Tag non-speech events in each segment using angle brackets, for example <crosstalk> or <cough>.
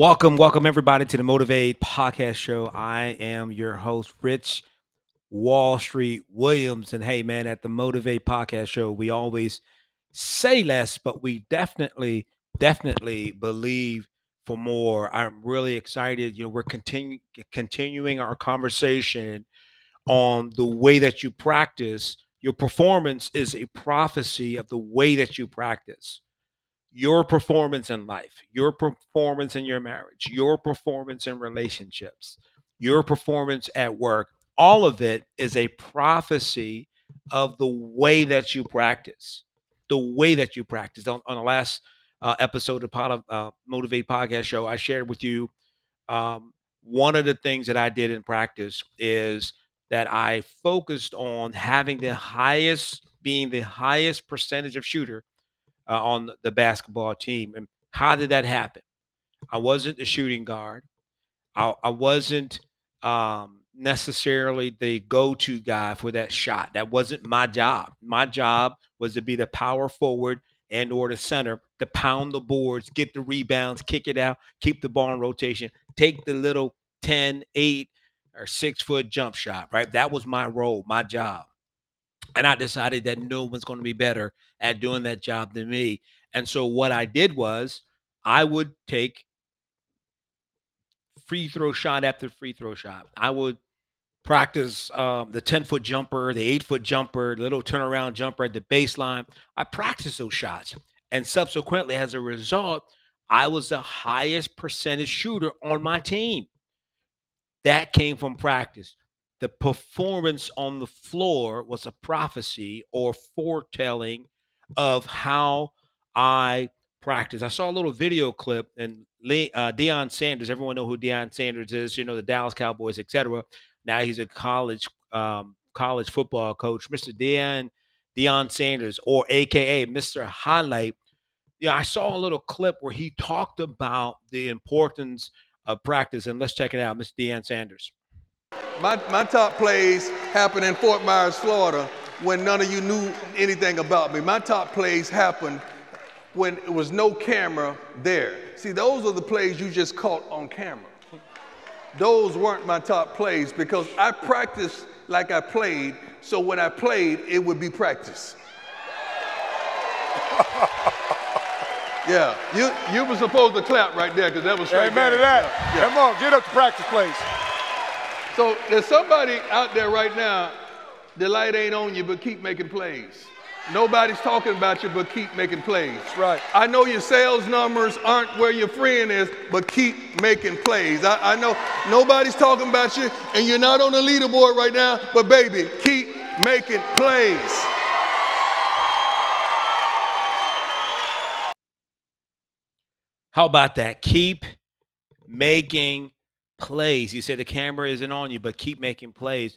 Welcome, welcome everybody to the Motivate Podcast Show. I am your host, Rich Wall Street Williams. And hey, man, at the Motivate Podcast Show, we always say less, but we definitely, definitely believe for more. I'm really excited. You know, we're continuing continuing our conversation on the way that you practice. Your performance is a prophecy of the way that you practice your performance in life, your performance in your marriage, your performance in relationships, your performance at work, all of it is a prophecy of the way that you practice, the way that you practice. On, on the last uh, episode of Pod, uh, Motivate Podcast Show, I shared with you um, one of the things that I did in practice is that I focused on having the highest, being the highest percentage of shooter uh, on the basketball team. And how did that happen? I wasn't the shooting guard. I, I wasn't um, necessarily the go-to guy for that shot. That wasn't my job. My job was to be the power forward and or the center to pound the boards, get the rebounds, kick it out, keep the ball in rotation, take the little 10, 8, or six foot jump shot, right? That was my role, my job. And I decided that no one's going to be better at doing that job than me. And so what I did was I would take free throw shot after free throw shot. I would practice um, the 10 foot jumper, the eight foot jumper, little turnaround jumper at the baseline. I practiced those shots. And subsequently, as a result, I was the highest percentage shooter on my team. That came from practice the performance on the floor was a prophecy or foretelling of how I practice. I saw a little video clip and uh, Deion Sanders. Everyone know who Deion Sanders is. You know the Dallas Cowboys, etc. Now he's a college um, college football coach, Mr. Deion Deion Sanders, or AKA Mr. Highlight. Yeah, I saw a little clip where he talked about the importance of practice, and let's check it out, Mr. Deion Sanders. My, my top plays happened in Fort Myers, Florida, when none of you knew anything about me. My top plays happened when it was no camera there. See, those are the plays you just caught on camera. Those weren't my top plays because I practiced like I played, so when I played, it would be practice. <laughs> yeah, you, you were supposed to clap right there because that was straight. Amen to that. Yeah. Come on, get up to practice place. So there's somebody out there right now, the light ain't on you, but keep making plays. Nobody's talking about you, but keep making plays. That's right. I know your sales numbers aren't where your friend is, but keep making plays. I, I know nobody's talking about you, and you're not on the leaderboard right now, but baby, keep making plays. How about that? Keep making plays. You say the camera isn't on you, but keep making plays.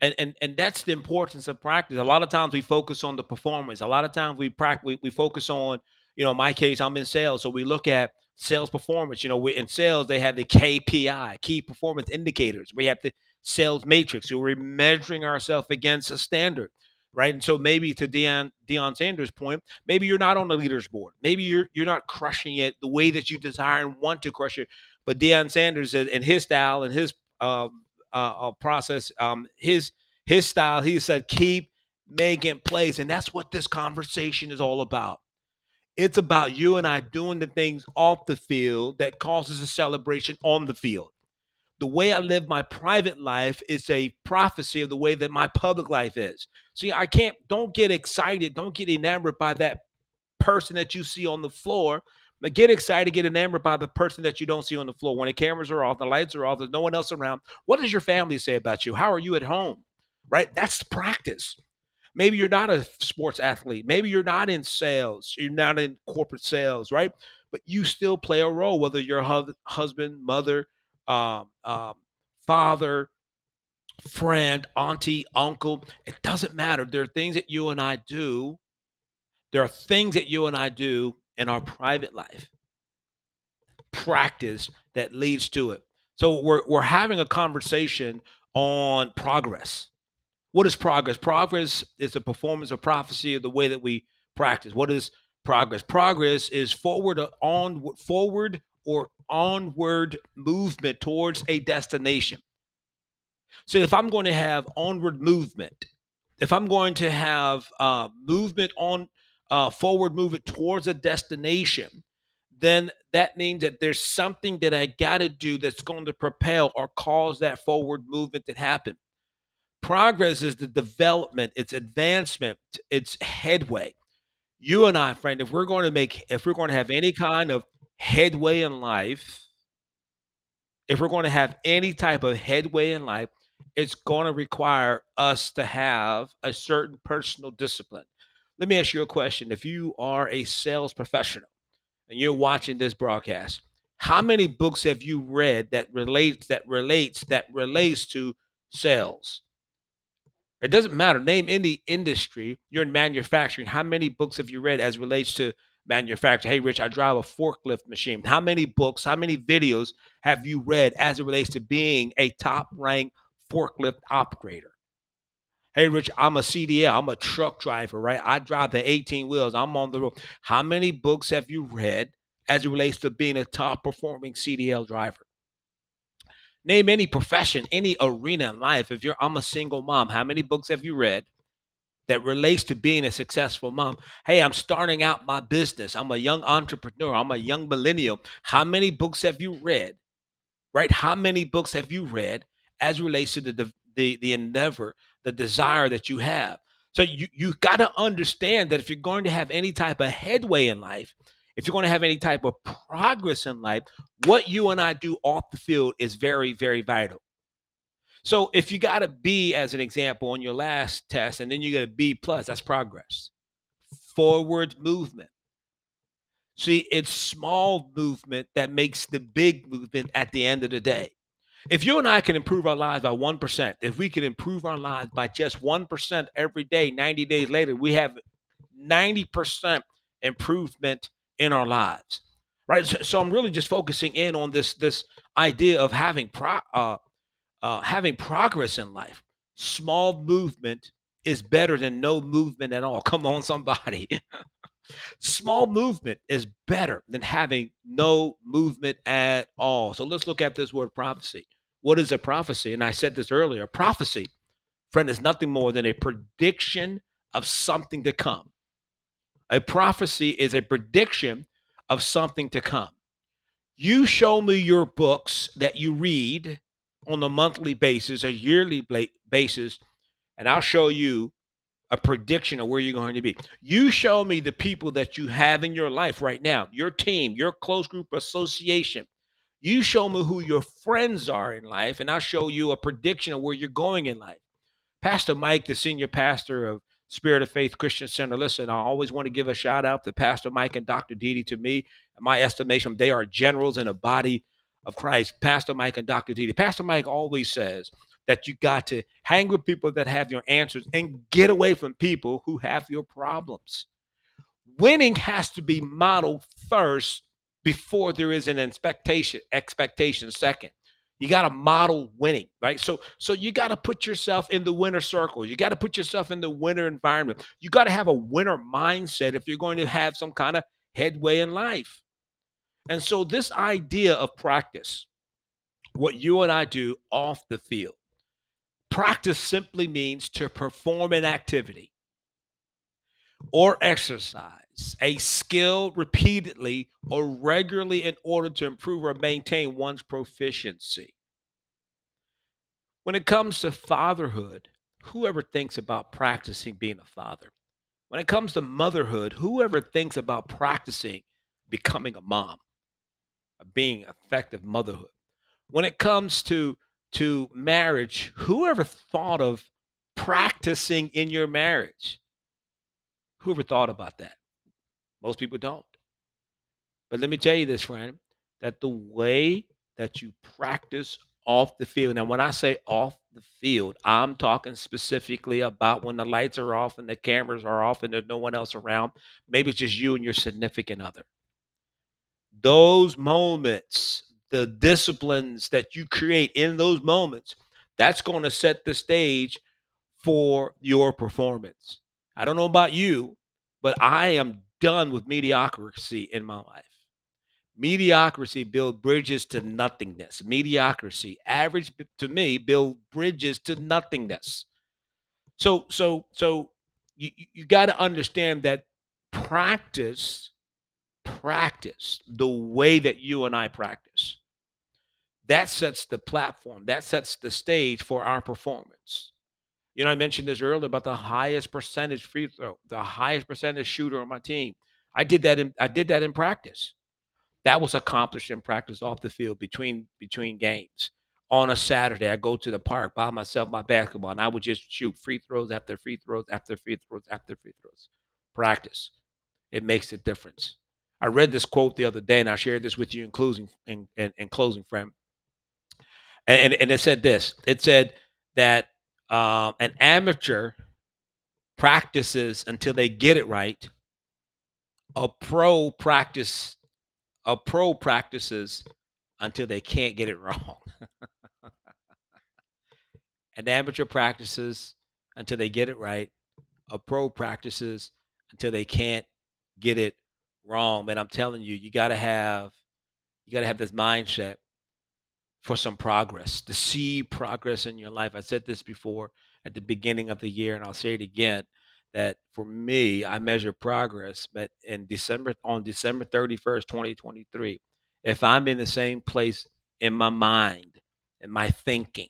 And, and and that's the importance of practice. A lot of times we focus on the performance. A lot of times we practice we, we focus on, you know, in my case, I'm in sales. So we look at sales performance. You know, we in sales, they have the KPI, key performance indicators. We have the sales matrix. So we're measuring ourselves against a standard right? And so maybe to Deion Deion Sanders' point, maybe you're not on the leaders board. Maybe you're you're not crushing it the way that you desire and want to crush it. But Deion Sanders and his style and his um, uh, uh, process, um, his his style, he said, keep making plays, and that's what this conversation is all about. It's about you and I doing the things off the field that causes a celebration on the field. The way I live my private life is a prophecy of the way that my public life is. See, I can't, don't get excited, don't get enamored by that person that you see on the floor but get excited, get enamored by the person that you don't see on the floor. When the cameras are off, the lights are off, there's no one else around. What does your family say about you? How are you at home? Right? That's the practice. Maybe you're not a sports athlete. Maybe you're not in sales. You're not in corporate sales, right? But you still play a role, whether you're husband, mother, um, um, father, friend, auntie, uncle. It doesn't matter. There are things that you and I do. There are things that you and I do in our private life practice that leads to it. So we're we're having a conversation on progress. What is progress? Progress is a performance of prophecy of the way that we practice. What is progress. Progress is forward or on forward or onward movement towards a destination. So if I'm going to have onward movement, if I'm going to have uh, movement on uh, forward movement towards a destination, then that means that there's something that I got to do that's going to propel or cause that forward movement to happen. Progress is the development, it's advancement, it's headway. You and I, friend, if we're going to make, if we're going to have any kind of headway in life, if we're going to have any type of headway in life, it's going to require us to have a certain personal discipline. Let me ask you a question. If you are a sales professional and you're watching this broadcast, how many books have you read that relates that relates that relates to sales? It doesn't matter. Name any industry. You're in manufacturing. How many books have you read as relates to manufacturing? Hey, Rich, I drive a forklift machine. How many books, how many videos have you read as it relates to being a top ranked forklift operator? Hey, Rich, I'm a CDL. I'm a truck driver, right? I drive the 18 wheels. I'm on the road. How many books have you read as it relates to being a top performing CDL driver? Name any profession, any arena in life. If you're, I'm a single mom, how many books have you read that relates to being a successful mom? Hey, I'm starting out my business. I'm a young entrepreneur. I'm a young millennial. How many books have you read? Right? How many books have you read as relates to the the the endeavor, the desire that you have? So you you got to understand that if you're going to have any type of headway in life, if you're going to have any type of progress in life, what you and I do off the field is very, very vital. So if you got a B as an example on your last test, and then you get a B plus, that's progress. Forward movement. See, it's small movement that makes the big movement at the end of the day. If you and I can improve our lives by 1%, if we can improve our lives by just 1% every day, 90 days later, we have 90% improvement in our lives right? So, so, i'm really just focusing in on this this idea of having pro uh, uh having progress in life. Small movement is better than no movement at all. Come on somebody <laughs> small movement is better than having no movement at all. So let's look at this word prophecy. What is a prophecy? And i said this earlier prophecy friend is nothing more than a prediction of something to come. A prophecy is a prediction of something to come. You show me your books that you read on a monthly basis, a yearly basis, and I'll show you a prediction of where you're going to be. You show me the people that you have in your life right now, your team, your close group association. You show me who your friends are in life, and I'll show you a prediction of where you're going in life. Pastor Mike, the senior pastor of Spirit of Faith Christian Center. Listen, I always want to give a shout out to Pastor Mike and Dr. DeeDee. To me, in my estimation, they are generals in the body of Christ. Pastor Mike and Dr. DeeDee. Pastor Mike always says that you got to hang with people that have your answers and get away from people who have your problems. Winning has to be modeled first before there is an expectation expectation second. You got to model winning right? So so you got to put yourself in the winner circle. You got to put yourself in the winner environment. You got to have a winner mindset if you're going to have some kind of headway in life. And so this idea of practice what you and i do off the field practice simply means to perform an activity or exercise a skill repeatedly or regularly in order to improve or maintain one's proficiency. When it comes to fatherhood, whoever thinks about practicing being a father? When it comes to motherhood, whoever thinks about practicing becoming a mom, being effective motherhood? When it comes to to marriage, whoever thought of practicing in your marriage? Whoever thought about that? Most people don't. But let me tell you this, friend, that the way that you practice off the field, now when I say off the field, I'm talking specifically about when the lights are off and the cameras are off and there's no one else around. Maybe it's just you and your significant other. Those moments, the disciplines that you create in those moments, that's going to set the stage for your performance. I don't know about you, but I am done with mediocrity in my life. Mediocrity build bridges to nothingness. Mediocrity, average to me, build bridges to nothingness. So, so, so you, you got to understand that practice, practice the way that you and I practice. That sets the platform, that sets the stage for our performance. You know, I mentioned this earlier about the highest percentage free throw, the highest percentage shooter on my team. I did that in I did that in practice. That was accomplished in practice off the field between between games. On a Saturday, I go to the park by myself, my basketball, and I would just shoot free throws after free throws after free throws after free throws. Practice. It makes a difference. I read this quote the other day, and I shared this with you in closing in, in, in closing, friend. And, and, and it said this. It said that um, an amateur practices until they get it right. A pro practice, a pro practices until they can't get it <laughs> wrong. An amateur practices until they get it right. A pro practices until they can't get it wrong. Man, I'm telling you, you got to have you got to have this mindset for some progress, to see progress in your life. I said this before at the beginning of the year, and I'll say it again that for me, I measure progress, but in December, on December 31st, 2023, if I'm in the same place in my mind, in my thinking,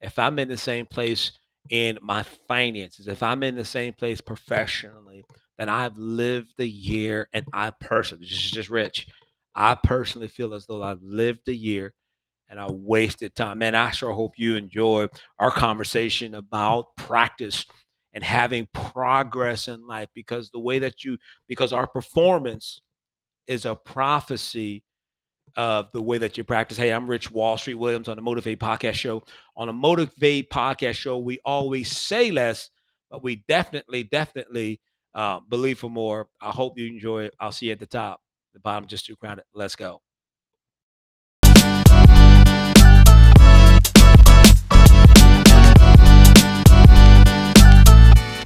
if I'm in the same place in my finances, if I'm in the same place professionally, then I've lived the year and I personally, this is just rich, I personally feel as though I've lived the year and I wasted time. Man, I sure hope you enjoy our conversation about practice and having progress in life because the way that you, because our performance is a prophecy of the way that you practice. Hey, I'm Rich Wall Street Williams on the Motivate Podcast Show. On the Motivate Podcast Show, we always say less, but we definitely, definitely uh, believe for more. I hope you enjoy it. I'll see you at the top. The bottom just too crowded. Let's go.